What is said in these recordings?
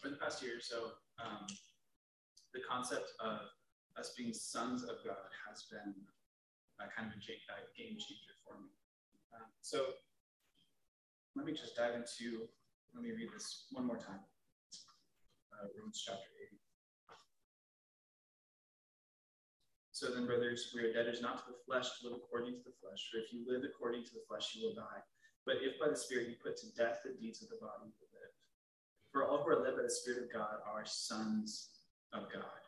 for the past year or so, um, the concept of us being sons of God has been kind of a, game changer for me. Um, so let me just dive into, let me read this one more time. Uh, Romans chapter 8. So then, brothers, we are debtors not to the flesh to live according to the flesh. For if you live according to the flesh, you will die. But if by the Spirit you put to death the deeds of the body. For all who are led by the Spirit of God are sons of God.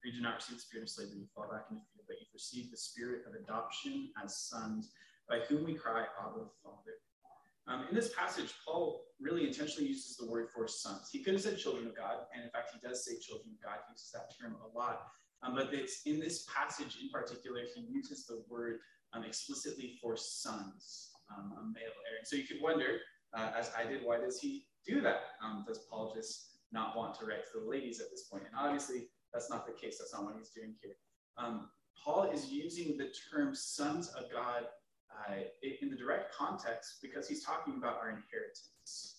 For you do not receive the spirit of slavery, you fall back into fear, but you've received the spirit of adoption as sons, by whom we cry, Abba, Father. Um, in this passage, Paul really intentionally uses the word for sons. He could have said children of God, and in fact, he does say children of God. He uses that term a lot. Um, but it's in this passage in particular, he uses the word um, explicitly for sons, um, a male heir. And so you could wonder, uh, as I did, why does he do that? Um, does Paul just not want to write to the ladies at this point? And obviously, that's not the case. That's not what he's doing here. Um, Paul is using the term sons of God uh, in the direct context because he's talking about our inheritance.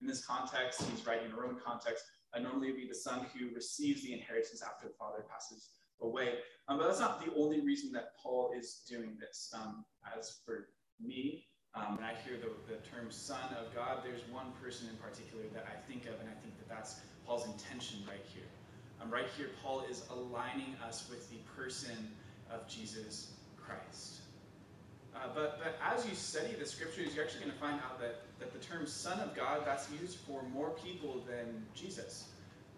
In this context, he's writing in a Roman context. Normally, it would be the son who receives the inheritance after the father passes away. Um, but that's not the only reason that Paul is doing this. Um, as for me, um, when I hear the, the term son of God, there's one person in particular that I think of, and I think that that's Paul's intention right here. Um, right here, Paul is aligning us with the person of Jesus Christ. Uh, but, but as you study the scriptures, you're actually going to find out that, that the term Son of God, that's used for more people than Jesus.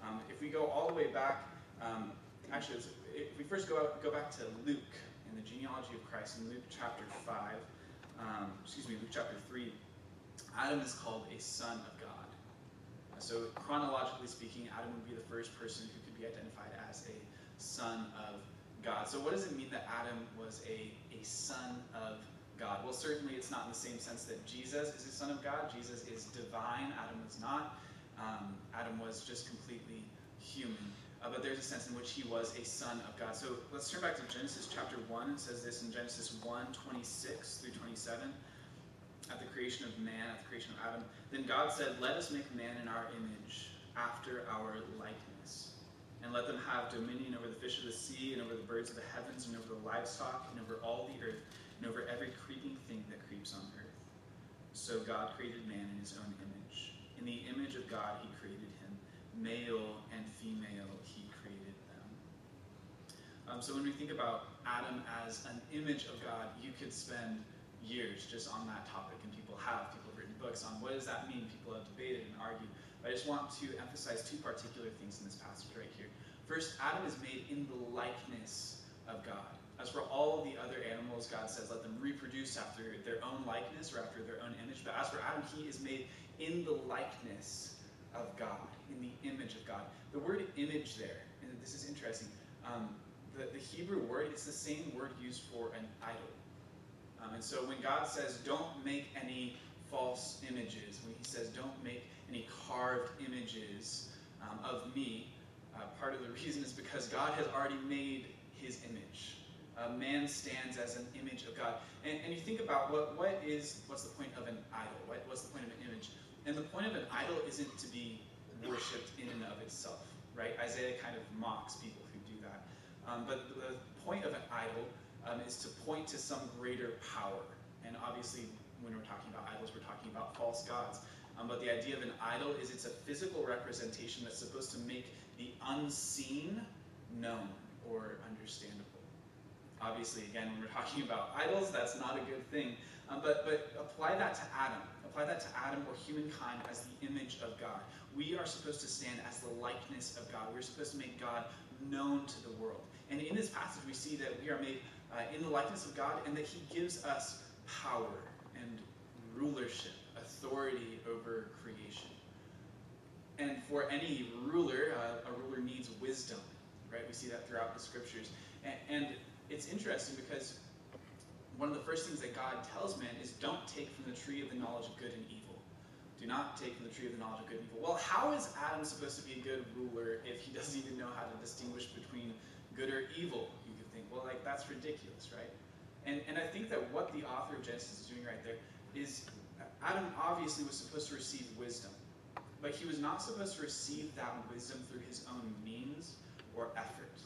Um, if we go all the way back, um, actually, if we first go, out, go back to Luke in the genealogy of Christ, in Luke chapter 5, um, excuse me, Luke chapter 3, Adam is called a son of God. So chronologically speaking, Adam would be the first person who could be identified as a son of God. So what does it mean that Adam was a, a son of God? Well, certainly it's not in the same sense that Jesus is a son of God. Jesus is divine. Adam was not. Um, Adam was just completely human. Uh, but there's a sense in which he was a son of God. So let's turn back to Genesis chapter 1. It says this in Genesis 1 26 through 27 at the creation of man, at the creation of Adam. Then God said, Let us make man in our image, after our likeness. And let them have dominion over the fish of the sea, and over the birds of the heavens, and over the livestock, and over all the earth, and over every creeping thing that creeps on earth. So God created man in his own image. In the image of God, he created him. Male and female, he created them. Um, so when we think about Adam as an image of God, you could spend years just on that topic, and people have. People have written books on what does that mean. People have debated and argued. But I just want to emphasize two particular things in this passage right here. First, Adam is made in the likeness of God. As for all the other animals, God says, let them reproduce after their own likeness or after their own image. But as for Adam, he is made in the likeness of God, in the image of God. The word image there, and this is interesting, um, the, the Hebrew word, it's the same word used for an idol. Um, and so when God says, don't make any false images, when he says, don't make any carved images um, of me, uh, part of the reason is because God has already made his image. Uh, man stands as an image of God. And, and you think about what, what is, what's the point of an idol? What, what's the point of an image? And the point of an idol isn't to be worshipped in and of itself, right? Isaiah kind of mocks people who do that. Um, but the point of an idol um, is to point to some greater power. And obviously, when we're talking about idols, we're talking about false gods. Um, but the idea of an idol is it's a physical representation that's supposed to make the unseen known or understandable. Obviously, again, when we're talking about idols, that's not a good thing. Um, but, but apply that to Adam. Apply that to Adam or humankind as the image of God. We are supposed to stand as the likeness of God. We're supposed to make God known to the world. And in this passage, we see that we are made uh, in the likeness of God and that He gives us power and rulership, authority over creation. And for any ruler, uh, a ruler needs wisdom, right? We see that throughout the scriptures. And, and it's interesting because one of the first things that God tells man is don't take from the tree of the knowledge of good and evil. Do not take from the tree of the knowledge of good and evil. Well, how is Adam supposed to be a good ruler if he doesn't even know how to distinguish between good or evil? You could think, well, like that's ridiculous, right? And, and I think that what the author of Genesis is doing right there is Adam obviously was supposed to receive wisdom, but he was not supposed to receive that wisdom through his own means or effort.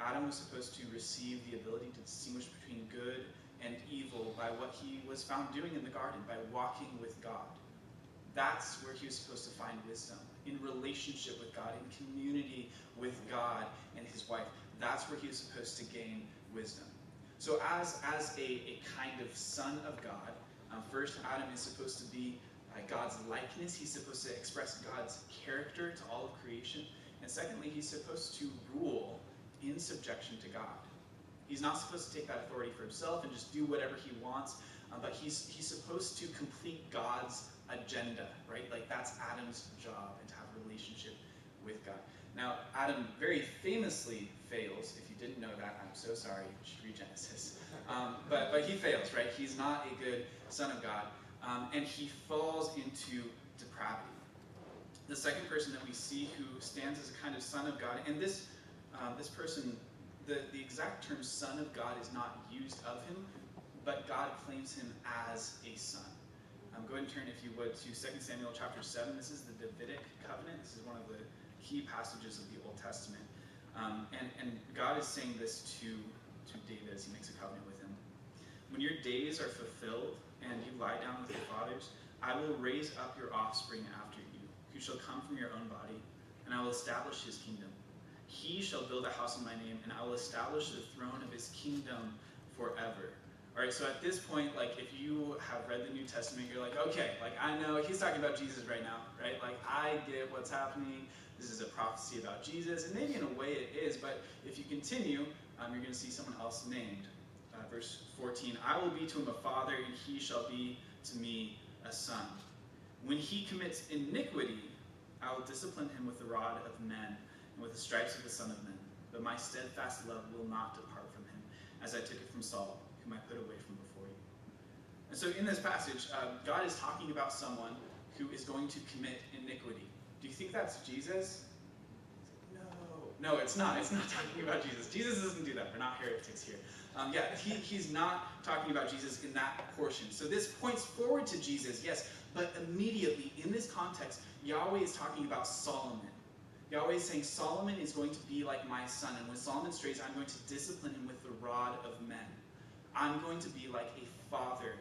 Adam was supposed to receive the ability to distinguish between good and evil by what he was found doing in the garden, by walking with God. That's where he was supposed to find wisdom in relationship with God, in community with God and his wife. That's where he was supposed to gain wisdom. So, as, as a, a kind of son of God, um, first Adam is supposed to be uh, God's likeness. He's supposed to express God's character to all of creation. And secondly, he's supposed to rule in subjection to God. He's not supposed to take that authority for himself and just do whatever he wants, uh, but he's, he's supposed to complete God's agenda, right? Like that's Adam's job and to have a relationship with God. Now, Adam very famously fails. If you didn't know that, I'm so sorry. You should read Genesis. Um, but, but he fails, right? He's not a good son of God. Um, and he falls into depravity. The second person that we see who stands as a kind of son of God, and this, uh, this person, the, the exact term son of God is not used of him, but God claims him as a son. Um, go ahead and turn, if you would, to 2 Samuel chapter 7. This is the Davidic covenant. This is one of the key passages of the Old Testament. Um, and, and God is saying this to, to David as he makes a covenant with him. When your days are fulfilled and you lie down with your fathers, I will raise up your offspring after you, who shall come from your own body, and I will establish his kingdom. He shall build a house in my name, and I will establish the throne of his kingdom forever. All right, so at this point, like if you have read the New Testament, you're like, okay, like I know he's talking about Jesus right now, right? Like I get what's happening. This is a prophecy about Jesus, and maybe in a way it is, but if you continue, um, you're going to see someone else named. Uh, verse 14 I will be to him a father, and he shall be to me a son. When he commits iniquity, I will discipline him with the rod of men and with the stripes of the Son of Men. But my steadfast love will not depart from him, as I took it from Saul whom I put away from before you. And so in this passage, uh, God is talking about someone who is going to commit iniquity. Do you think that's Jesus? No. No, it's not. It's not talking about Jesus. Jesus doesn't do that. We're not heretics here. Um, yeah, he, he's not talking about Jesus in that portion. So this points forward to Jesus, yes, but immediately in this context, Yahweh is talking about Solomon. Yahweh is saying Solomon is going to be like my son, and when Solomon strays, I'm going to discipline him with the rod of men. I'm going to be like a father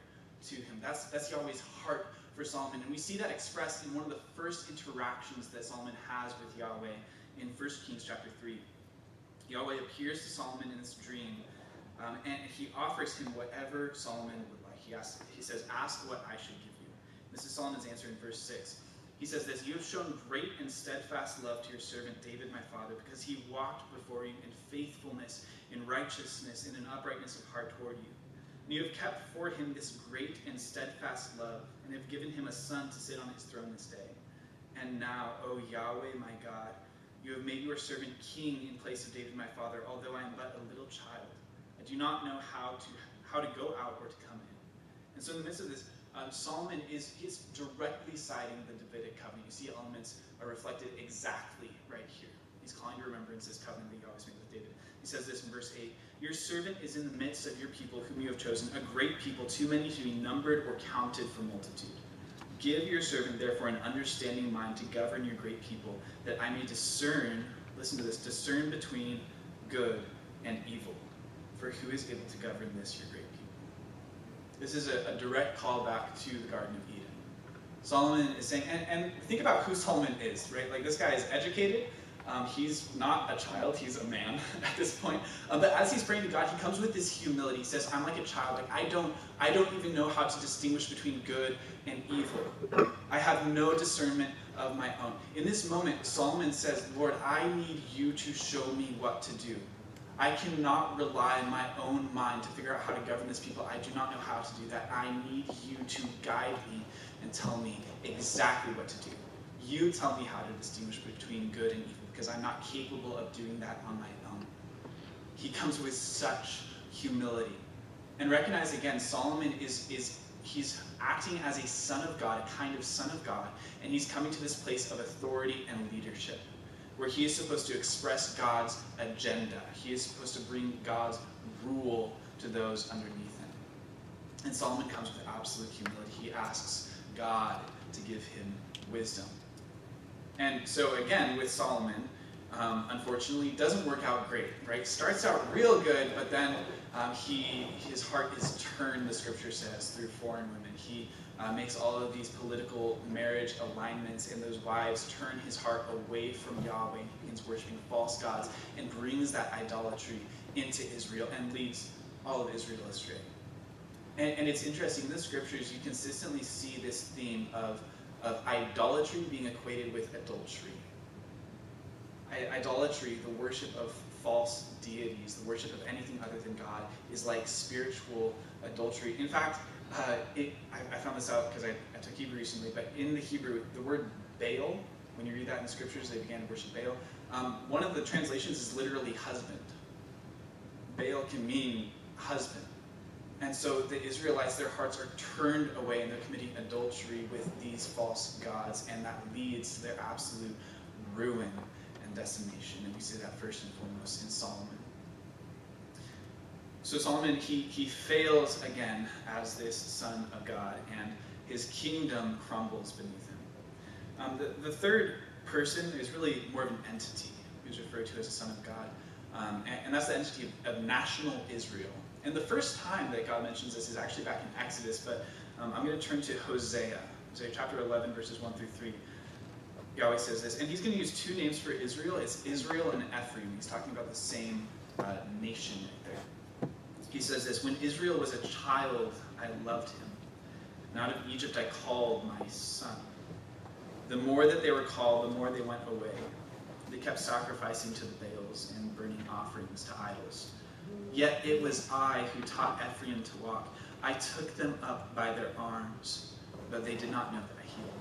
to him. That's, that's Yahweh's heart for Solomon. And we see that expressed in one of the first interactions that Solomon has with Yahweh in 1 Kings chapter 3. Yahweh appears to Solomon in this dream, um, and he offers him whatever Solomon would like. He, asks, he says, Ask what I should give you. This is Solomon's answer in verse 6. He says this You have shown great and steadfast love to your servant David, my father, because he walked before you in faithfulness in righteousness, in an uprightness of heart toward you. And you have kept for him this great and steadfast love, and have given him a son to sit on his throne this day. And now, O Yahweh, my God, you have made your servant king in place of David, my father, although I am but a little child. I do not know how to how to go out or to come in. And so, in the midst of this, um, Solomon is he's directly citing the Davidic covenant. You see elements are reflected exactly right here. He's calling to remembrance this covenant that God has made with David. He says this in verse 8 Your servant is in the midst of your people whom you have chosen, a great people, too many to be numbered or counted for multitude. Give your servant, therefore, an understanding mind to govern your great people, that I may discern, listen to this, discern between good and evil. For who is able to govern this, your great? This is a, a direct callback to the Garden of Eden. Solomon is saying, and, and think about who Solomon is, right? Like this guy is educated, um, he's not a child, he's a man at this point. Uh, but as he's praying to God, he comes with this humility. He says, I'm like a child. Like I don't, I don't even know how to distinguish between good and evil. I have no discernment of my own. In this moment, Solomon says, Lord, I need you to show me what to do. I cannot rely on my own mind to figure out how to govern this people. I do not know how to do that. I need you to guide me and tell me exactly what to do. You tell me how to distinguish between good and evil because I'm not capable of doing that on my own. He comes with such humility. And recognize again, Solomon is, is he's acting as a son of God, a kind of son of God, and he's coming to this place of authority and leadership where he is supposed to express God's agenda. He is supposed to bring God's rule to those underneath him. And Solomon comes with absolute humility. He asks God to give him wisdom. And so again, with Solomon, um, unfortunately, doesn't work out great, right? Starts out real good, but then um, he his heart is turned, the scripture says, through foreign women. He uh, makes all of these political marriage alignments, and those wives turn his heart away from Yahweh. He begins worshiping false gods and brings that idolatry into Israel and leads all of Israel astray. And, and it's interesting, in the scriptures, you consistently see this theme of, of idolatry being equated with adultery. Idolatry, the worship of false deities, the worship of anything other than God, is like spiritual adultery. In fact, uh, it, I, I, found this out because I, I, took Hebrew recently, but in the Hebrew, the word Baal, when you read that in the scriptures, they began to worship Baal. Um, one of the translations is literally husband. Baal can mean husband. And so the Israelites, their hearts are turned away and they're committing adultery with these false gods, and that leads to their absolute ruin and decimation. And we see that first and foremost in Solomon. So Solomon, he, he fails again as this son of God, and his kingdom crumbles beneath him. Um, the, the third person is really more of an entity who's referred to as a son of God, um, and, and, that's the entity of, of, national Israel. And the first time that God mentions this is actually back in Exodus, but um, I'm going to turn to Hosea, Hosea chapter 11, verses 1 through 3. Yahweh says this, and he's going to use two names for Israel. It's Israel and Ephraim. He's talking about the same uh, nation he says this When Israel was a child, I loved him. And out of Egypt I called my son. The more that they were called, the more they went away. They kept sacrificing to the Baals and burning offerings to idols. Yet it was I who taught Ephraim to walk. I took them up by their arms, but they did not know that I healed.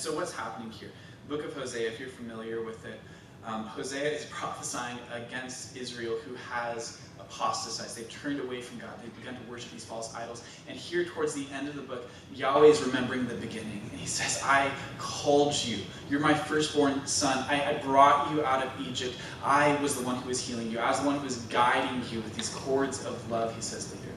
And so, what's happening here? The book of Hosea, if you're familiar with it, um, Hosea is prophesying against Israel who has apostatized. They've turned away from God. They've begun to worship these false idols. And here, towards the end of the book, Yahweh is remembering the beginning. And he says, I called you. You're my firstborn son. I, I brought you out of Egypt. I was the one who was healing you. I was the one who was guiding you with these cords of love, he says later.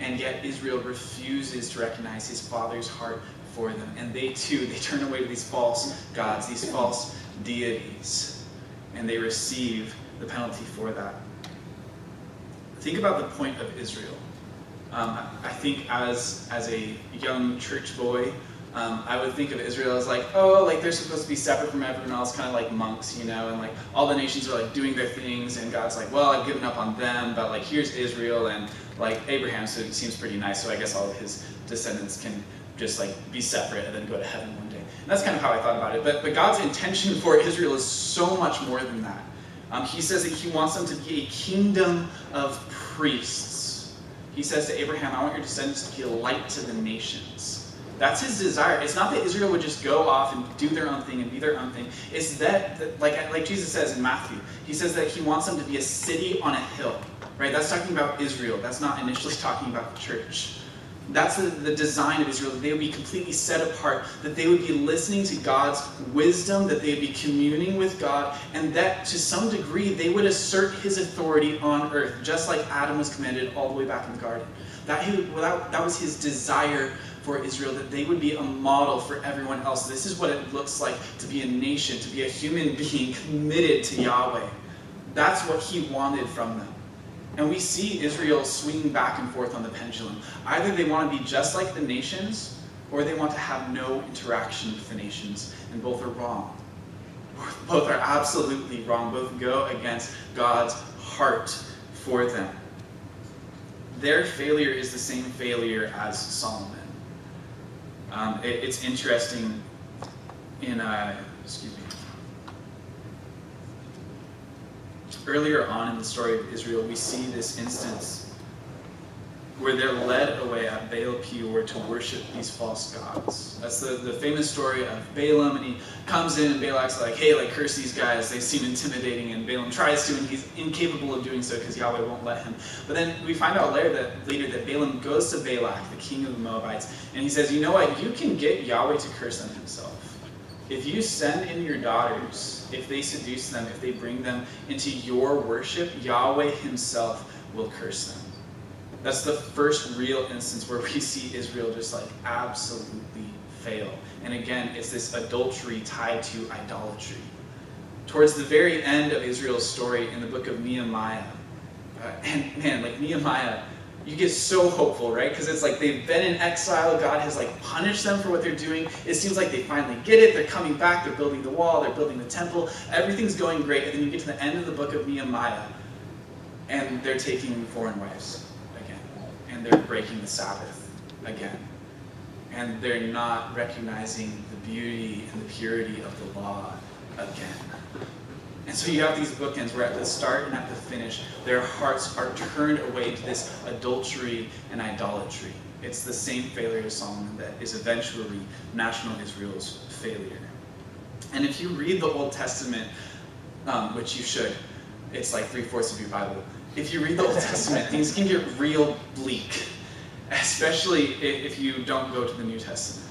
And yet, Israel refuses to recognize his father's heart for them. And they too, they turn away to these false gods, these false deities. And they receive the penalty for that think about the point of Israel. Um, I think as, as a young church boy, um, I would think of Israel as like, oh, like they're supposed to be separate from everyone else, kind of like monks, you know, and like all the nations are like doing their things, and God's like, well, I've given up on them, but like here's Israel, and like Abraham so seems pretty nice, so I guess all of his descendants can just like be separate and then go to heaven one day. And that's kind of how I thought about it. But but God's intention for Israel is so much more than that. Um, he says that he wants them to be a kingdom of priests. He says to Abraham, I want your descendants to be a light to the nations. That's his desire. It's not that Israel would just go off and do their own thing and be their own thing. It's that, that like, like Jesus says in Matthew, he says that he wants them to be a city on a hill. Right? That's talking about Israel. That's not initially talking about the church. That's the, design of Israel, that they would be completely set apart, that they would be listening to God's wisdom, that they would be communing with God, and that to some degree they would assert his authority on earth, just like Adam was commanded all the way back in the garden. That, he, that, that was his desire for Israel, that they would be a model for everyone else. This is what it looks like to be a nation, to be a human being committed to Yahweh. That's what he wanted from them. And we see Israel swinging back and forth on the pendulum. Either they want to be just like the nations, or they want to have no interaction with the nations. And both are wrong. Both are absolutely wrong. Both go against God's heart for them. Their failure is the same failure as Solomon. Um, it, it's interesting in, uh, excuse me, earlier on in the story of Israel, we see this instance where they're led away at Baal Peor to worship these false gods. That's the, the famous story of Balaam, and he comes in, and Balak's like, hey, like, curse these guys. They seem intimidating, and Balaam tries to, and he's incapable of doing so because Yahweh won't let him. But then we find out later that, later that Balaam goes to Balak, the king of the Moabites, and he says, you know what? You can get Yahweh to curse them himself. If you send in your daughters, if they seduce them, if they bring them into your worship, Yahweh Himself will curse them. That's the first real instance where we see Israel just like absolutely fail. And again, it's this adultery tied to idolatry. Towards the very end of Israel's story in the book of Nehemiah, uh, and man, like Nehemiah, you get so hopeful, right? Because it's like they've been in exile. God has like punished them for what they're doing. It seems like they finally get it. They're coming back. They're building the wall. They're building the temple. Everything's going great. And then you get to the end of the book of Nehemiah, and they're taking foreign wives again, and they're breaking the Sabbath again, and they're not recognizing the beauty and the purity of the law again. And so you have these bookends where at the start and at the finish, their hearts are turned away to this adultery and idolatry. It's the same failure of Solomon that is eventually national Israel's failure. And if you read the Old Testament, um, which you should, it's like three fourths of your Bible. If you read the Old Testament, things can get real bleak, especially if you don't go to the New Testament.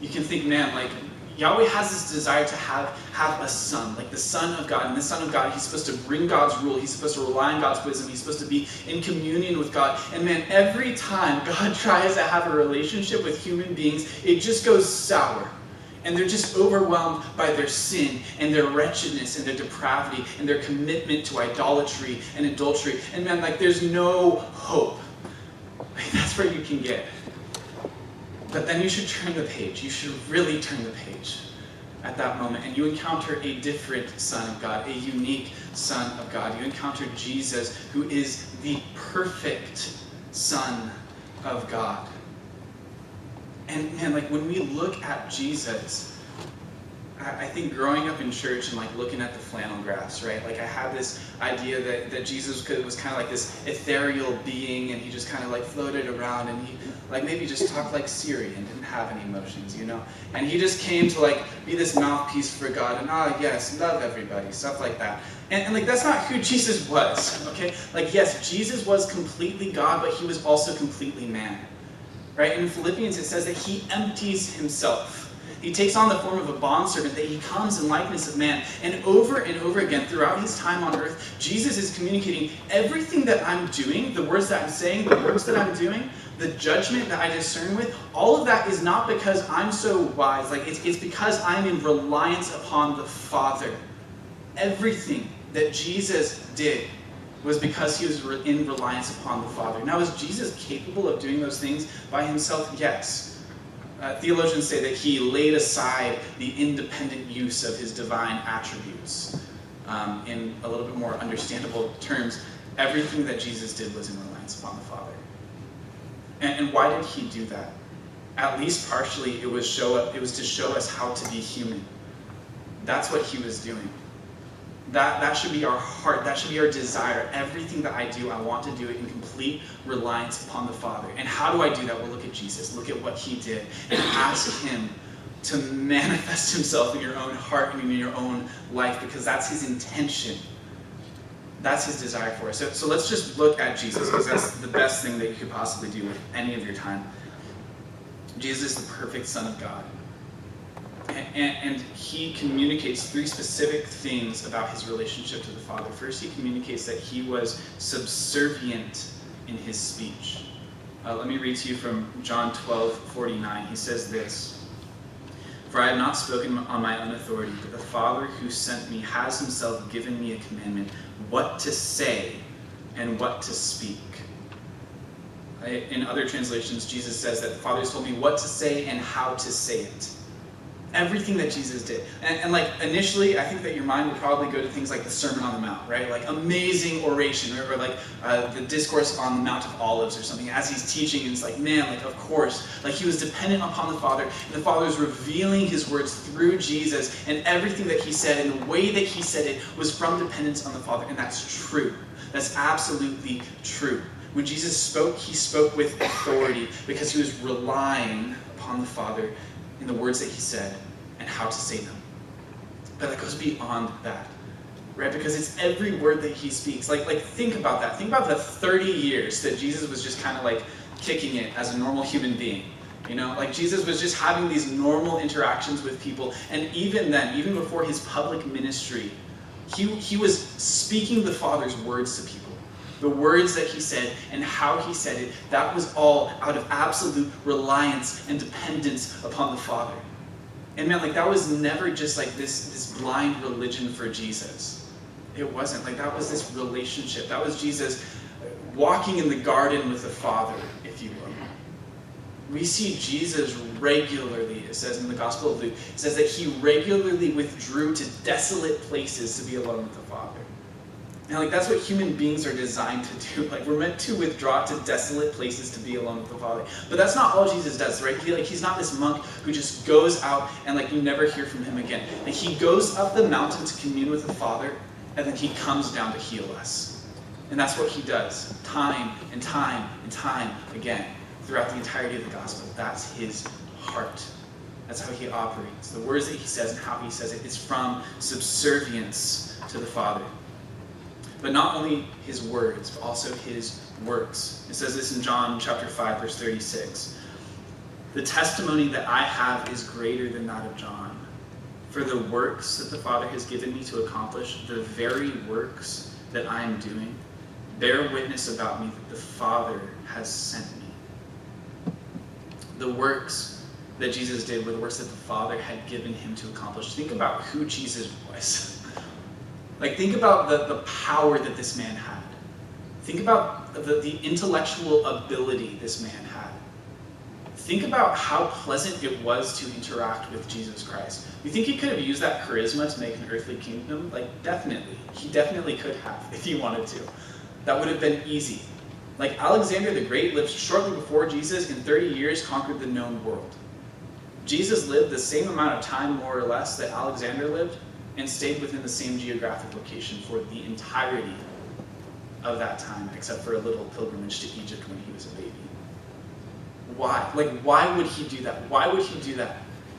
You can think, man, like Yahweh has this desire to have, have a son, like the son of God. And the son of God, he's supposed to bring God's rule. He's supposed to rely on God's wisdom. He's supposed to be in communion with God. And man, every time God tries to have a relationship with human beings, it just goes sour. And they're just overwhelmed by their sin and their wretchedness and their depravity and their commitment to idolatry and adultery. And man, like there's no hope. Like, that's where you can get. But then you should turn the page. You should really turn the page at that moment. And you encounter a different Son of God, a unique Son of God. You encounter Jesus, who is the perfect Son of God. And man, like when we look at Jesus, I think growing up in church and like looking at the flannel graphs, right? Like I had this idea that, that Jesus was kind of like this ethereal being and he just kind of like floated around and he like maybe just talked like Siri and didn't have any emotions, you know? And he just came to like be this mouthpiece for God and ah, yes, love everybody, stuff like that. And, and like that's not who Jesus was, okay? Like yes, Jesus was completely God, but he was also completely man, right? In Philippians it says that he empties himself he takes on the form of a bondservant, that he comes in likeness of man. And over and over again, throughout his time on earth, Jesus is communicating everything that I'm doing, the words that I'm saying, the works that I'm doing, the judgment that I discern with, all of that is not because I'm so wise. Like, it's, it's because I'm in reliance upon the Father. Everything that Jesus did was because he was in reliance upon the Father. Now, is Jesus capable of doing those things by himself? Yes. Uh, theologians say that he laid aside the independent use of his divine attributes. Um, in a little bit more understandable terms, everything that Jesus did was in reliance upon the Father. And, and why did he do that? At least partially, it was show up, it was to show us how to be human. That's what he was doing. That, that should be our heart. That should be our desire. Everything that I do, I want to do it in complete reliance upon the Father. And how do I do that? Well, look at Jesus. Look at what he did. And ask him to manifest himself in your own heart and in your own life because that's his intention. That's his desire for us. So, so let's just look at Jesus because that's the best thing that you could possibly do with any of your time. Jesus is the perfect Son of God. And, and, he communicates three specific things about his relationship to the Father. First, he communicates that he was subservient in his speech. Uh, let me read to you from John 12 49. He says this For I have not spoken on my own authority, but the Father who sent me has himself given me a commandment what to say and what to speak. In other translations, Jesus says that the Father has told me what to say and how to say it everything that Jesus did. And, and, like initially, I think that your mind would probably go to things like the Sermon on the Mount, right? Like amazing oration, or, like uh, the discourse on the Mount of Olives or something. As he's teaching, and it's like, man, like of course, like he was dependent upon the Father, and the Father was revealing his words through Jesus, and everything that he said and the way that he said it was from dependence on the Father, and that's true. That's absolutely true. When Jesus spoke, he spoke with authority because he was relying upon the Father in the words that he said and how to say them. But that goes beyond that, right? Because it's every word that he speaks. Like, like think about that. Think about the 30 years that Jesus was just kind of like kicking it as a normal human being. You know, like Jesus was just having these normal interactions with people. And even then, even before his public ministry, he, he was speaking the Father's words to people. The words that he said, and how he said it, that was all out of absolute reliance and dependence upon the Father. And man, like that was never just like this, this blind religion for Jesus. It wasn't. Like that was this relationship. That was Jesus walking in the garden with the Father, if you will. We see Jesus regularly, it says in the Gospel of Luke, it says that he regularly withdrew to desolate places to be alone with the Father. And like that's what human beings are designed to do. Like we're meant to withdraw to desolate places to be alone with the Father. But that's not all Jesus does, right? He, like he's not this monk who just goes out and like you never hear from him again. Like he goes up the mountain to commune with the Father, and then he comes down to heal us. And that's what he does, time and time and time again, throughout the entirety of the gospel. That's his heart. That's how he operates. The words that he says and how he says it is from subservience to the Father. But not only his words, but also his works. It says this in John chapter 5, verse 36. The testimony that I have is greater than that of John. For the works that the Father has given me to accomplish, the very works that I am doing, bear witness about me that the Father has sent me. The works that Jesus did were the works that the Father had given him to accomplish. Think about who Jesus was. Like, think about the, the power that this man had. Think about the, the intellectual ability this man had. Think about how pleasant it was to interact with Jesus Christ. You think he could have used that charisma to make an earthly kingdom? Like, definitely. He definitely could have if he wanted to. That would have been easy. Like, Alexander the Great lived shortly before Jesus, in 30 years, conquered the known world. Jesus lived the same amount of time, more or less, that Alexander lived, and stayed within the same geographic location for the entirety of that time, except for a little pilgrimage to Egypt when he was a baby. Why? Like, why would he do that? Why would he do that?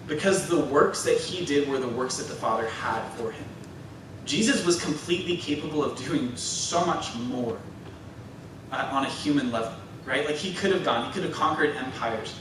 Because the works that he did were the works that the Father had for him. Jesus was completely capable of doing so much more uh, on a human level, right? Like, he could have gone, he could have conquered empires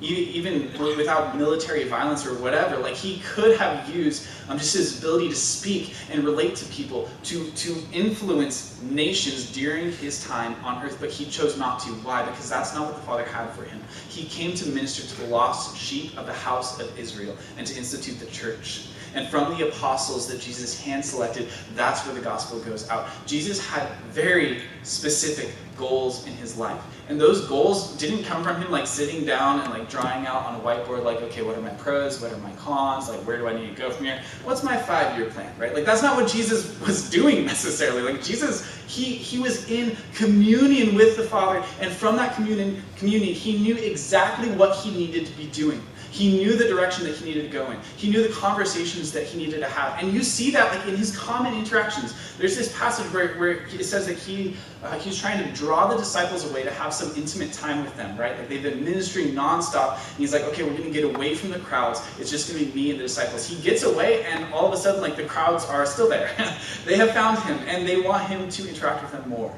even without military violence or whatever, like he could have used um, just his ability to speak and relate to people to, to influence nations during his time on earth, but he chose not to. Why? Because that's not what the Father had for him. He came to minister to the lost sheep of the house of Israel and to institute the church. And from the apostles that Jesus hand selected, that's where the gospel goes out. Jesus had very specific goals in his life. And those goals didn't come from him like sitting down and like drawing out on a whiteboard, like, okay, what are my pros? What are my cons? Like, where do I need to go from here? What's my five year plan, right? Like, that's not what Jesus was doing necessarily. Like, Jesus, he, he was in communion with the Father. And from that communion, communion, he knew exactly what he needed to be doing. He knew the direction that he needed to go in. He knew the conversations that he needed to have. And you see that like in his common interactions. There's this passage where, where it says that he uh, he's trying to draw the disciples away to have some intimate time with them, right? Like they've been ministering nonstop. And he's like, okay, we're going to get away from the crowds. It's just going to be me and the disciples. He gets away, and all of a sudden, like the crowds are still there. they have found him, and they want him to interact with them more.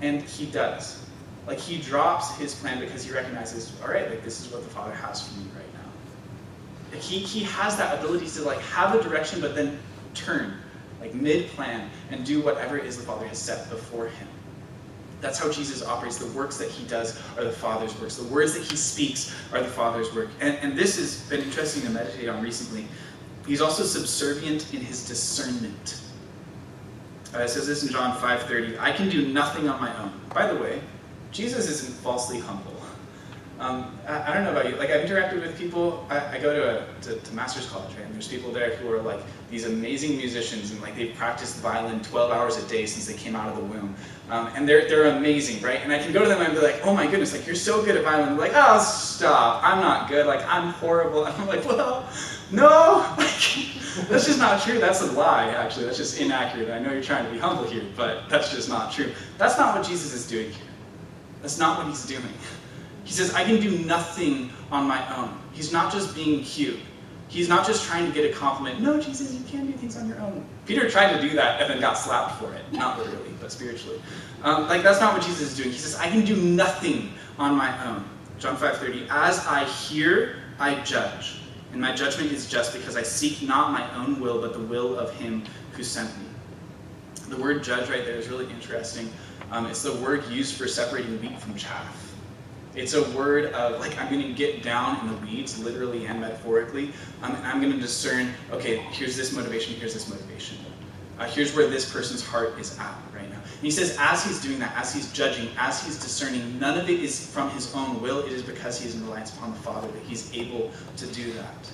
And he does. Like he drops his plan because he recognizes, all right, like this is what the Father has for me right he, he has that ability to like have a direction but then turn like mid-plan and do whatever it is the father has set before him. That's how jesus operates. The works that he does are the father's works. The words that he speaks are the father's work. And, and this has been interesting to meditate on recently. He's also subservient in his discernment. Uh, it says this in john 5.30 i can do nothing on my own. By the way jesus isn't falsely humble um, I, I, don't know about you. Like I've interacted with people. I, I go to a to, to, master's college, right? And there's people there who are like these amazing musicians, and like they've practiced violin 12 hours a day since they came out of the womb, um, and they're they're amazing, right? And I can go to them and be like, oh my goodness, like you're so good at violin. They're like, oh stop, I'm not good. Like I'm horrible. And I'm like, well, no, like, that's just not true. That's a lie. Actually, that's just inaccurate. I know you're trying to be humble here, but that's just not true. That's not what Jesus is doing here. That's not what he's doing. He says, I can do nothing on my own. He's not just being cute. He's not just trying to get a compliment. No, Jesus, you can do things on your own. Peter tried to do that and then got slapped for it. Not literally, but spiritually. Um, like, that's not what Jesus is doing. He says, I can do nothing on my own. John 5.30, As I hear, I judge. And my judgment is just because I seek not my own will, but the will of him who sent me. The word judge right there is really interesting. Um, it's the word used for separating wheat from chaff. It's a word of like I'm going to get down in the weeds, literally and metaphorically. And I'm going to discern. Okay, here's this motivation. Here's this motivation. Uh, here's where this person's heart is at right now. And he says, as he's doing that, as he's judging, as he's discerning, none of it is from his own will. It is because he is in reliance upon the Father that he's able to do that.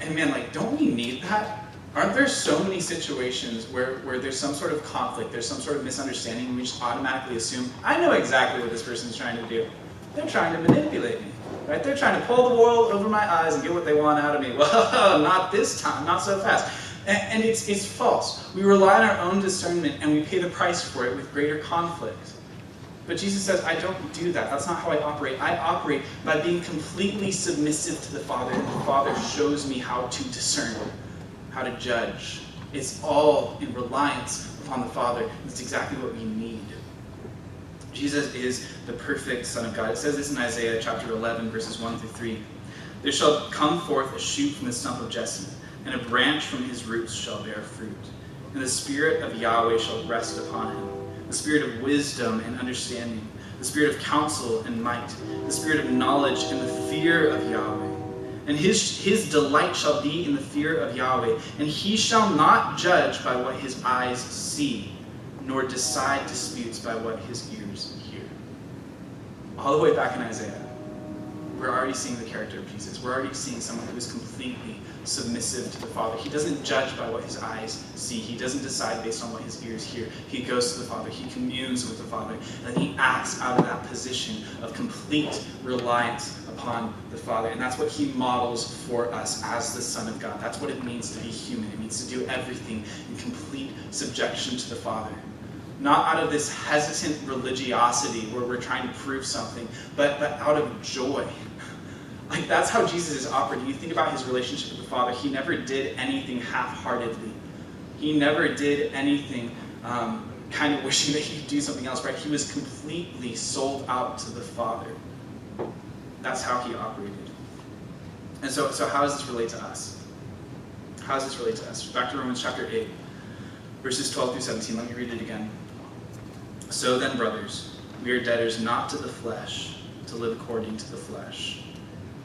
And man, like, don't we need that? Aren't there so many situations where, where there's some sort of conflict, there's some sort of misunderstanding, and we just automatically assume, I know exactly what this person's trying to do. They're trying to manipulate me. Right? They're trying to pull the wool over my eyes and get what they want out of me. Well, not this time, not so fast. And, and it's, it's false. We rely on our own discernment and we pay the price for it with greater conflict. But Jesus says, I don't do that. That's not how I operate. I operate by being completely submissive to the Father, and the Father shows me how to discern, how to judge. It's all in reliance upon the Father. It's exactly what we need. Jesus is the perfect Son of God. It says this in Isaiah chapter 11, verses 1 through 3. There shall come forth a shoot from the stump of Jesse, and a branch from his roots shall bear fruit. And the Spirit of Yahweh shall rest upon him the spirit of wisdom and understanding, the spirit of counsel and might, the spirit of knowledge and the fear of Yahweh. And his, his delight shall be in the fear of Yahweh. And he shall not judge by what his eyes see, nor decide disputes by what his ears hear. All the way back in Isaiah, we're already seeing the character of Jesus. We're already seeing someone who is completely submissive to the Father. He doesn't judge by what his eyes see. He doesn't decide based on what his ears hear. He goes to the Father. He communes with the Father. And he acts out of that position of complete reliance upon the Father. And that's what he models for us as the Son of God. That's what it means to be human. It means to do everything in complete subjection to the Father. Not out of this hesitant religiosity where we're trying to prove something, but, but out of joy like that's how Jesus is operating. You think about his relationship with the Father. He never did anything half-heartedly. He never did anything um, kind of wishing that he could do something else. Right? He was completely sold out to the Father. That's how he operated. And so, so how does this relate to us? How does this relate to us? Back to Romans chapter 8, verses 12 through 17. Let me read it again. So then, brothers, we are debtors not to the flesh, to live according to the flesh.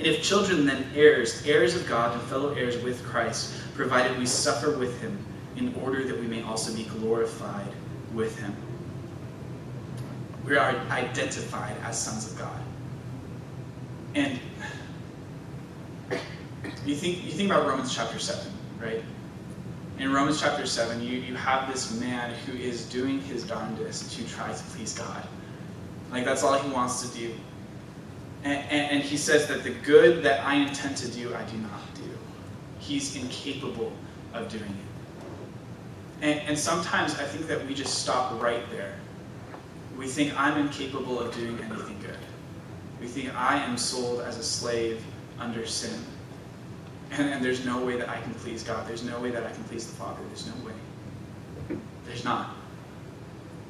And if children, then heirs, heirs of God and fellow heirs with Christ, provided we suffer with him, in order that we may also be glorified with him. We are identified as sons of God. And you think, you think about Romans chapter 7, right? In Romans chapter 7, you, you have this man who is doing his darndest to try to please God. Like, that's all he wants to do. And, and, he says that the good that I intend to do, I do not do. He's incapable of doing it. And, and sometimes I think that we just stop right there. We think I'm incapable of doing anything good. We think I am sold as a slave under sin. And, and there's no way that I can please God. There's no way that I can please the Father. There's no way. There's not.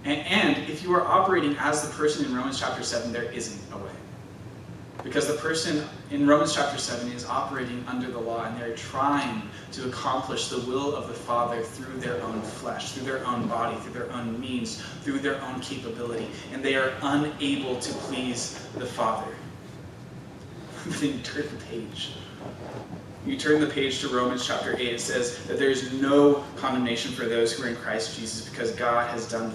And, and if you are operating as the person in Romans chapter 7, there isn't a way. Because the person in Romans chapter 7 is operating under the law and they're trying to accomplish the will of the Father through their own flesh, through their own body, through their own means, through their own capability. And they are unable to please the Father. the page. You turn the page to Romans chapter 8. It says that there is no condemnation for those who are in Christ Jesus because God has done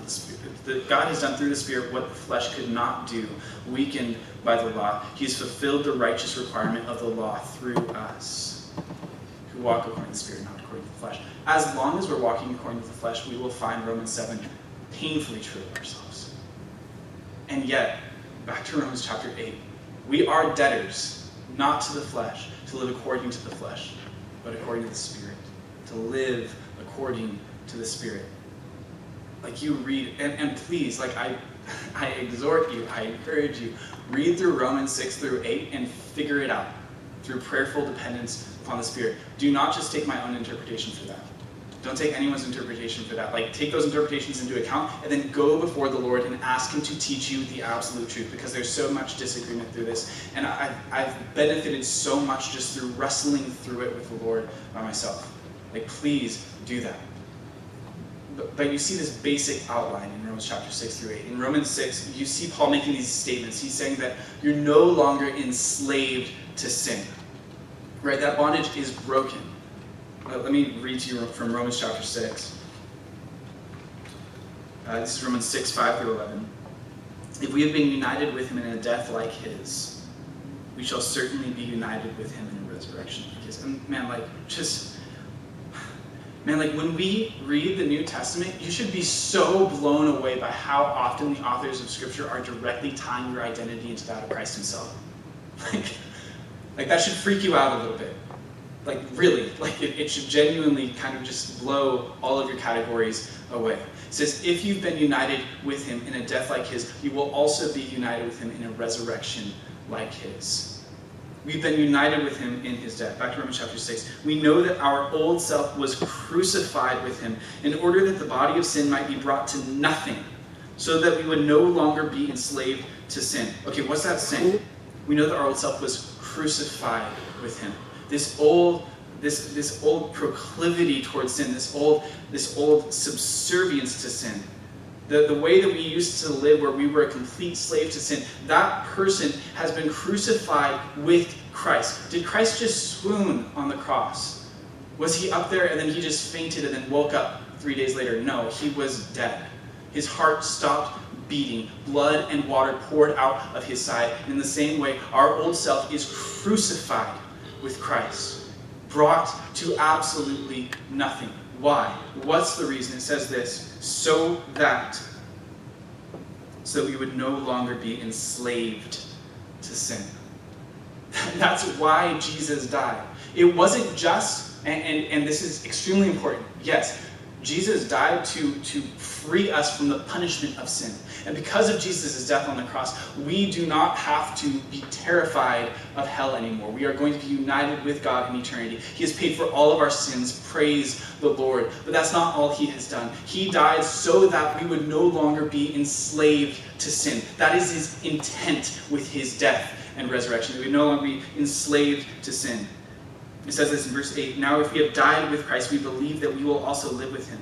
the God has done through the Spirit what the flesh could not do, weakened by the law. He's fulfilled the righteous requirement of the law through us, who walk according to the Spirit, not according to the flesh. As long as we're walking according to the flesh, we will find Romans 7 painfully true of ourselves. And yet, back to Romans chapter 8, we are debtors, not to the flesh, to live according to the flesh, but according to the Spirit, to live according to the Spirit like you read and, and please like i I exhort you, I encourage you, read through Romans 6 through 8 and figure it out through prayerful dependence upon the Spirit. Do not just take my own interpretation for that. Don't take anyone's interpretation for that. Like, take those interpretations into account and then go before the Lord and ask Him to teach you the absolute truth because there's so much disagreement through this. And I've, I've benefited so much just through wrestling through it with the Lord by myself. Like, please do that. But, but you see this basic outline in Romans chapter 6 through 8. In Romans 6, you see Paul making these statements. He's saying that you're no longer enslaved to sin. Right? That bondage is broken let me read to you from Romans chapter 6. Uh, this is Romans 6, 5 through 11. If we have been united with him in a death like his, we shall certainly be united with him in a resurrection like his. And man, like, just, man, like, when we read the New Testament, you should be so blown away by how often the authors of Scripture are directly tying your identity into that of Christ himself. Like, like that should freak you out a little bit like really, like it, it should genuinely kind of just blow all of your categories away. It says, if you've been united with him in a death like his, you will also be united with him in a resurrection like his. We've been united with him in his death. Back to Romans chapter 6. We know that our old self was crucified with him in order that the body of sin might be brought to nothing, so that we would no longer be enslaved to sin. Okay, what's that saying? We know that our old self was crucified with him this old this, this old proclivity towards sin, this old, this old subservience to sin. The, the way that we used to live where we were a complete slave to sin, that person has been crucified with Christ. Did Christ just swoon on the cross? Was he up there and then he just fainted and then woke up three days later? No, he was dead. His heart stopped beating. Blood and water poured out of his side. In the same way, our old self is crucified with Christ, brought to absolutely nothing. Why? What's the reason? It says this so that so that we would no longer be enslaved to sin. That's why Jesus died. It wasn't just, and, and, and this is extremely important. Yes, Jesus died to, to free us from the punishment of sin. And because of Jesus' death on the cross, we do not have to be terrified of hell anymore. We are going to be united with God in eternity. He has paid for all of our sins. Praise the Lord. But that's not all He has done. He died so that we would no longer be enslaved to sin. That is His intent with His death and resurrection. We would no longer be enslaved to sin. It says this in verse 8 Now, if we have died with Christ, we believe that we will also live with Him.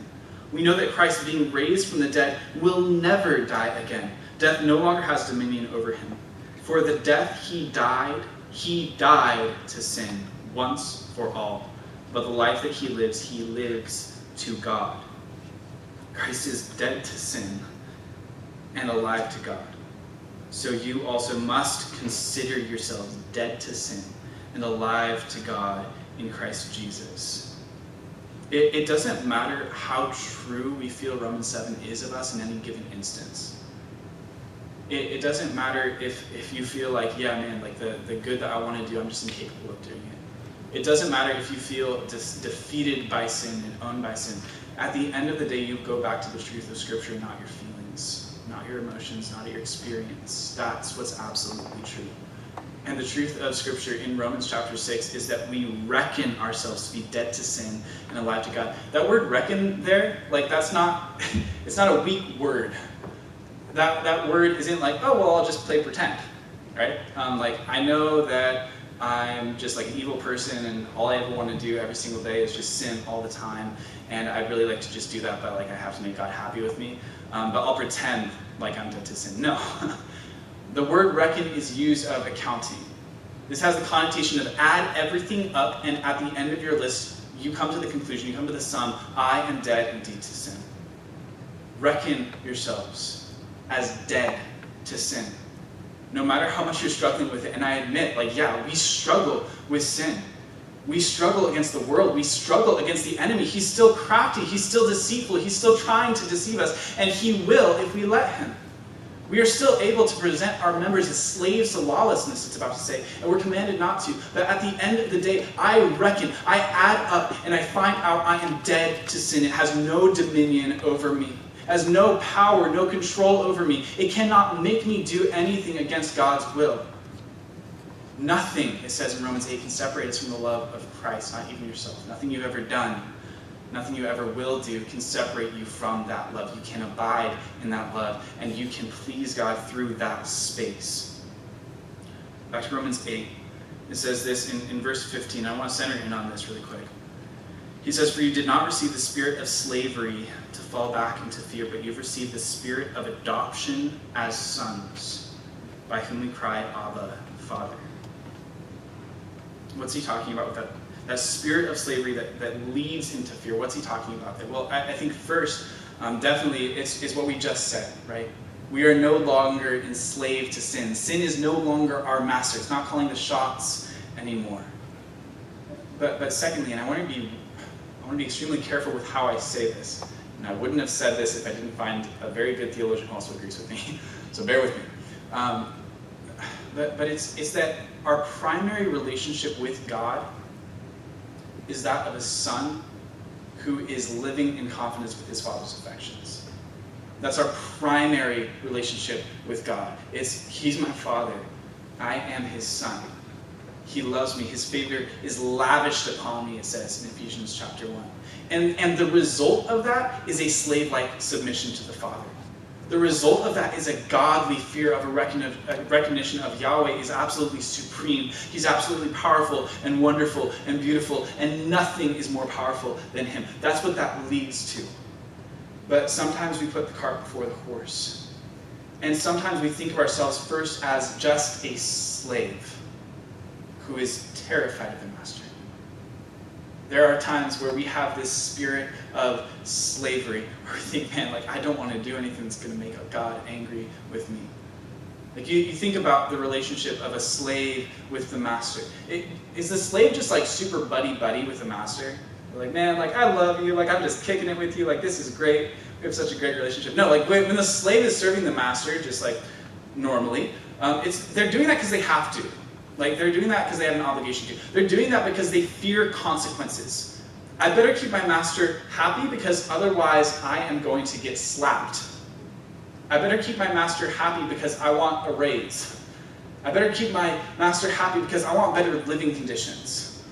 We know that Christ, being raised from the dead, will never die again. Death no longer has dominion over him. For the death he died, he died to sin once for all. But the life that he lives, he lives to God. Christ is dead to sin and alive to God. So you also must consider yourselves dead to sin and alive to God in Christ Jesus. It, it doesn't matter how true we feel Romans 7 is of us in any given instance. It, it doesn't matter if, if you feel like, yeah, man, like the, the good that I want to do, I'm just incapable of doing it. It doesn't matter if you feel dis- defeated by sin and owned by sin. At the end of the day, you go back to the truth of Scripture, not your feelings, not your emotions, not your experience. That's what's absolutely true. And the truth of Scripture in Romans chapter 6 is that we reckon ourselves to be dead to sin and alive to God. That word reckon there, like that's not, it's not a weak word. That, that word isn't like, oh, well, I'll just play pretend, right? Um, like, I know that I'm just like an evil person and all I ever want to do every single day is just sin all the time. And I'd really like to just do that, but like I have to make God happy with me. Um, but I'll pretend like I'm dead to sin. No. the word reckon is used of accounting. This has the connotation of add everything up, and at the end of your list, you come to the conclusion, you come to the sum, I am dead indeed to sin. Reckon yourselves as dead to sin. No matter how much you're struggling with it, and I admit, like, yeah, we struggle with sin. We struggle against the world. We struggle against the enemy. He's still crafty. He's still deceitful. He's still trying to deceive us. And he will if we let him we are still able to present our members as slaves to lawlessness, it's about to say, and we're commanded not to. But at the end of the day, I reckon, I add up, and I find out I am dead to sin. It has no dominion over me. has no power, no control over me. It cannot make me do anything against God's will. Nothing, it says in Romans 8, can separate us from the love of Christ, not even yourself. Nothing you've ever done, nothing you ever will do can separate you from that love. You can abide in that love, and you can please God through that space. Back to Romans 8. It says this in, in verse 15. I want to center in on this really quick. He says, For you did not receive the spirit of slavery to fall back into fear, but you've received the spirit of adoption as sons, by whom we cry, Abba, Father. What's he talking about with that? That spirit of slavery that, that leads into fear. What's he talking about there? Well, I, I think first, um, definitely, it's, it's what we just said, right? We are no longer enslaved to sin. Sin is no longer our master. It's not calling the shots anymore. But, but secondly, and I want to be I want to be extremely careful with how I say this. And I wouldn't have said this if I didn't find a very good theologian who also agrees with me. so bear with me. Um, but but it's, it's that our primary relationship with God is that of a son who is living in confidence with his father's affections. That's our primary relationship with God. It's He's my father. I am his son. He loves me. His favor is lavished upon me, it says in Ephesians chapter 1. And, and the result of that is a slave like submission to the Father. The result of that is a godly fear of a recognition of Yahweh is absolutely supreme. He's absolutely powerful and wonderful and beautiful, and nothing is more powerful than Him. That's what that leads to. But sometimes we put the cart before the horse. And sometimes we think of ourselves first as just a slave who is terrified of the master. There are times where we have this spirit of slavery, where we think, man, like, I don't want to do anything that's going to make God angry with me. Like, you, you think about the relationship of a slave with the master. It, is the slave just like super buddy buddy with the master? Like, man, like, I love you. Like, I'm just kicking it with you. Like, this is great. We have such a great relationship. No, like, when the slave is serving the master, just like normally, um, it's, they're doing that because they have to. Like they're doing that because they have an obligation to. They're doing that because they fear consequences. I better keep my master happy because otherwise I am going to get slapped. I better keep my master happy because I want a raise. I better keep my master happy because I want better living conditions.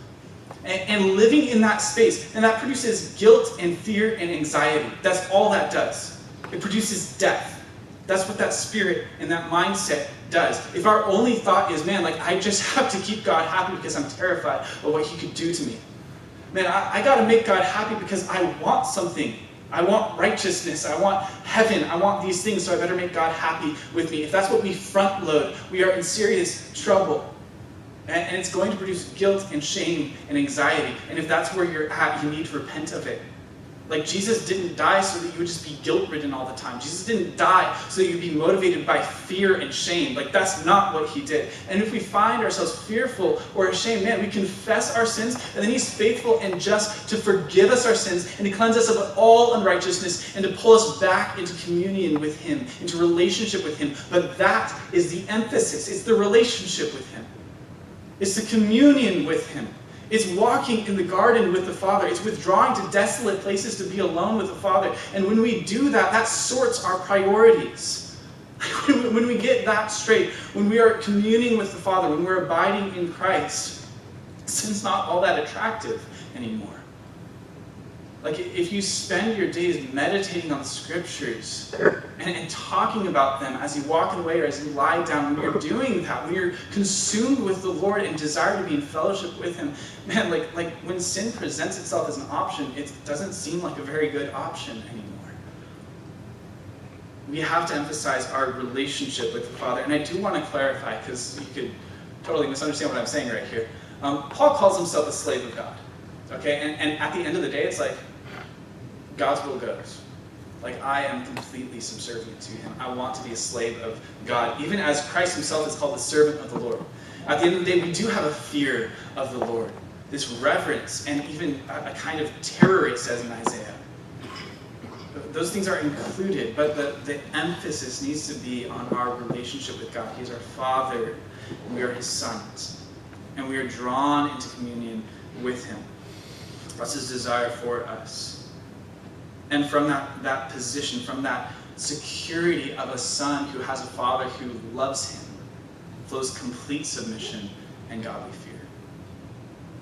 And, and living in that space, and that produces guilt and fear and anxiety. That's all that does. It produces death. That's what that spirit and that mindset does. If our only thought is, man, like I just have to keep God happy because I'm terrified of what he could do to me. Man, I, I got to make God happy because I want something. I want righteousness. I want heaven. I want these things, so I better make God happy with me. If that's what we front load, we are in serious trouble. And, and it's going to produce guilt and shame and anxiety. And if that's where you're at, you need to repent of it. Like, Jesus didn't die so that you would just be guilt ridden all the time. Jesus didn't die so that you'd be motivated by fear and shame. Like, that's not what he did. And if we find ourselves fearful or ashamed, man, we confess our sins, and then he's faithful and just to forgive us our sins and to cleanse us of all unrighteousness and to pull us back into communion with him, into relationship with him. But that is the emphasis. It's the relationship with him, it's the communion with him. It's walking in the garden with the Father. It's withdrawing to desolate places to be alone with the Father. And when we do that, that sorts our priorities. when we get that straight, when we are communing with the Father, when we're abiding in Christ, sin's not all that attractive anymore. Like, if you spend your days meditating on the scriptures and, and, talking about them as you walk away or as you lie down, when you're doing that, when you're consumed with the Lord and desire to be in fellowship with Him, man, like, like when sin presents itself as an option, it doesn't seem like a very good option anymore. We have to emphasize our relationship with the Father. And I do want to clarify, because you could totally misunderstand what I'm saying right here. Um, Paul calls himself a slave of God. Okay, and, and at the end of the day, it's like, God's will goes. Like I am completely subservient to him. I want to be a slave of God, even as Christ himself is called the servant of the Lord. At the end of the day, we do have a fear of the Lord, this reverence, and even a, kind of terror, it says in Isaiah. Those things are included, but the, the emphasis needs to be on our relationship with God. He is our Father, and we are His sons. And we are drawn into communion with Him. That's His desire for us. And from that, that position, from that security of a son who has a father who loves him, flows complete submission and godly fear.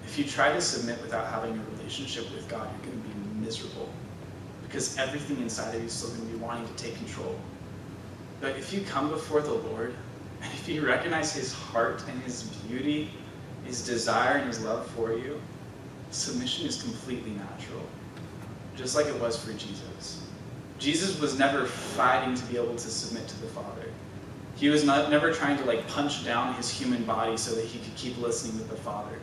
If you try to submit without having a relationship with God, you're going to be miserable because everything inside of you is still going to be wanting to take control. But if you come before the Lord, and if you recognize his heart and his beauty, his desire and his love for you, submission is completely natural, just like it was for Jesus. Jesus was never fighting to be able to submit to the Father. He was not, never trying to like punch down his human body so that he could keep listening to the Father.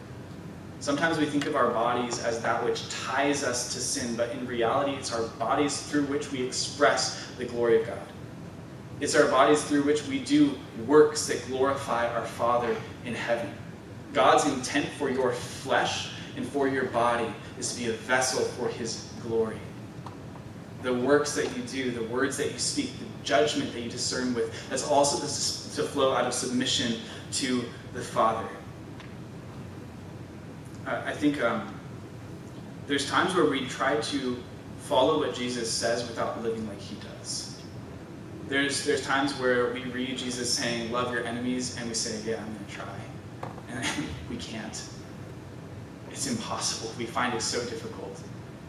Sometimes we think of our bodies as that which ties us to sin, but in reality, it's our bodies through which we express the glory of God. It's our bodies through which we do works that glorify our Father in heaven. God's intent for your flesh and for your body is to be a vessel for His glory. The works that you do, the words that you speak, the judgment that you discern with, that's also to flow out of submission to the Father. I think um, there's times where we try to follow what Jesus says without living like He does. There's, there's times where we read Jesus saying, Love your enemies, and we say, Yeah, I'm going to try. And we can't. It's impossible. We find it so difficult.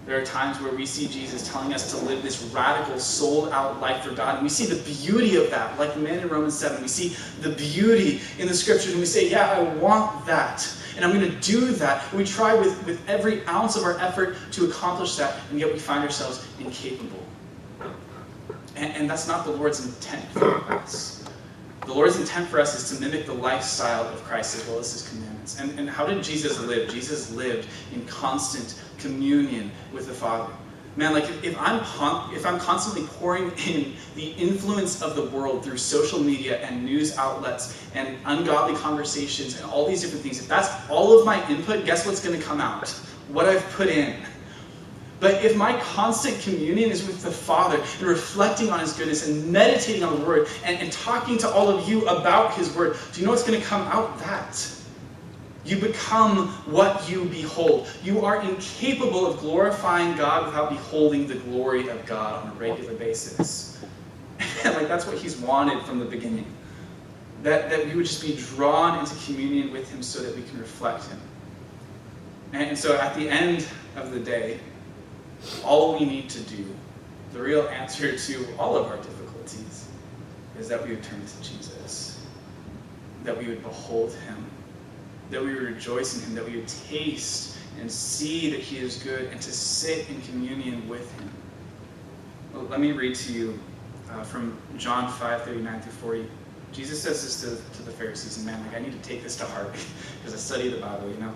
There are times where we see Jesus telling us to live this radical, sold out life for God. And we see the beauty of that, like the man in Romans 7. We see the beauty in the scriptures, and we say, Yeah, I want that. And I'm going to do that. And we try with, with every ounce of our effort to accomplish that, and yet we find ourselves incapable. And, and that's not the Lord's intent for us. The Lord's intent for us is to mimic the lifestyle of Christ as well as his commandments. And, and how did Jesus live? Jesus lived in constant communion with the Father. Man, like if I'm if I'm constantly pouring in the influence of the world through social media and news outlets and ungodly conversations and all these different things, if that's all of my input, guess what's going to come out? What I've put in. But if my constant communion is with the Father and reflecting on His goodness and meditating on the Word and, and talking to all of you about His Word, do you know what's going to come out? That. You become what you behold. You are incapable of glorifying God without beholding the glory of God on a regular basis. And like that's what He's wanted from the beginning. That, that we would just be drawn into communion with Him so that we can reflect Him. And so at the end of the day, all we need to do, the real answer to all of our difficulties, is that we would turn to Jesus, that we would behold him, that we rejoice in him, that we would taste and see that he is good, and to sit in communion with him. Well, let me read to you uh, from John 5 39 through 40. Jesus says this to, to the Pharisees, and man, like I need to take this to heart because I study the Bible, you know.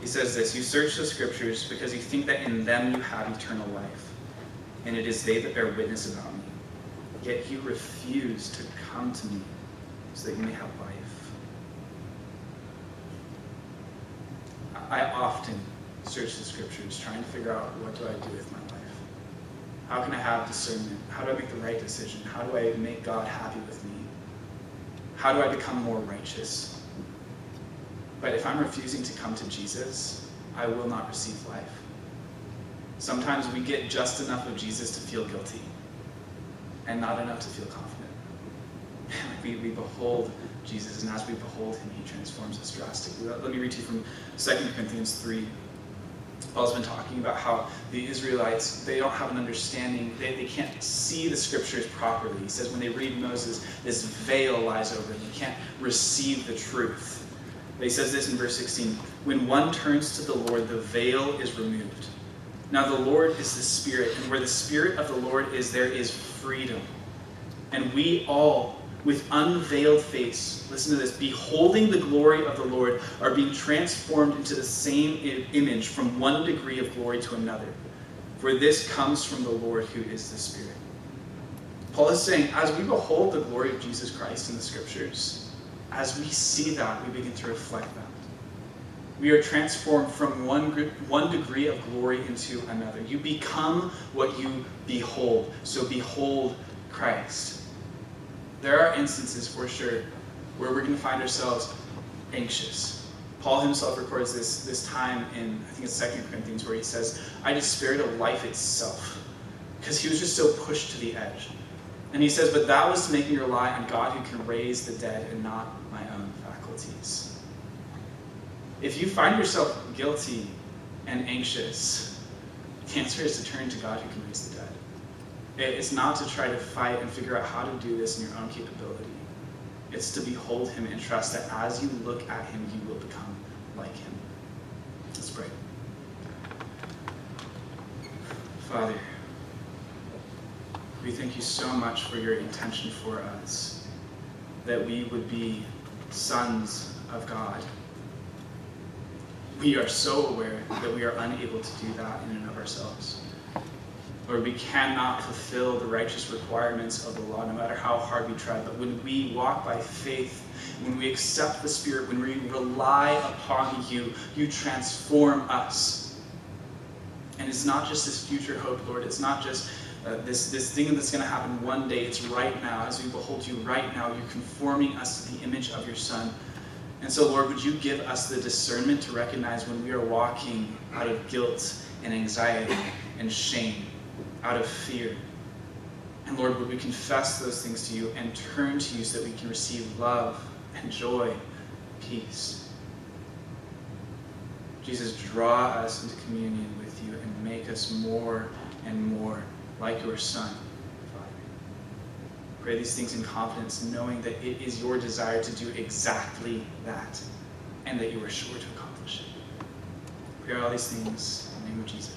He says this You search the scriptures because you think that in them you have eternal life, and it is they that bear witness about me. Yet you refuse to come to me so that you may have life. I often search the scriptures trying to figure out what do I do with my life? How can I have discernment? How do I make the right decision? How do I make God happy with me? How do I become more righteous? But if I'm refusing to come to Jesus, I will not receive life. Sometimes we get just enough of Jesus to feel guilty and not enough to feel confident. we, we behold Jesus, and as we behold him, he transforms us drastically. Let me read to you from 2 Corinthians 3. Paul's been talking about how the Israelites, they don't have an understanding, they, they can't see the scriptures properly. He says when they read Moses, this veil lies over them. They can't receive the truth. He says this in verse 16 When one turns to the Lord, the veil is removed. Now, the Lord is the Spirit, and where the Spirit of the Lord is, there is freedom. And we all, with unveiled face, listen to this, beholding the glory of the Lord, are being transformed into the same image from one degree of glory to another. For this comes from the Lord who is the Spirit. Paul is saying, as we behold the glory of Jesus Christ in the Scriptures, as we see that, we begin to reflect that. We are transformed from one, one degree of glory into another. You become what you behold. So behold Christ. There are instances for sure where we're going to find ourselves anxious. Paul himself records this, this time in, I think it's 2 Corinthians, where he says, I despaired of life itself. because he was just so pushed to the edge. And he says, But that was to make me rely on God who can raise the dead and not my own faculties. If you find yourself guilty and anxious, the answer is to turn to God who can raise the dead. It's not to try to fight and figure out how to do this in your own capability. It's to behold him and trust that as you look at him, you will become like him. Let's pray. Father, we thank you so much for your intention for us, that we would be sons of God. We are so aware that we are unable to do that in and of ourselves. Lord, we cannot fulfill the righteous requirements of the law, no matter how hard we try. But when we walk by faith, when we accept the Spirit, when we rely upon you, you transform us. And it's not just this future hope, Lord. It's not just uh, this, this thing that's going to happen one day. It's right now. As we behold you right now, you're conforming us to the image of your Son. And so, Lord, would you give us the discernment to recognize when we are walking out of guilt and anxiety and shame out of fear. And Lord, would we confess those things to you and turn to you so that we can receive love and joy, peace. Jesus, draw us into communion with you and make us more and more like your Son, Father. Pray these things in confidence, knowing that it is your desire to do exactly that and that you are sure to accomplish it. Pray all these things in the name of Jesus.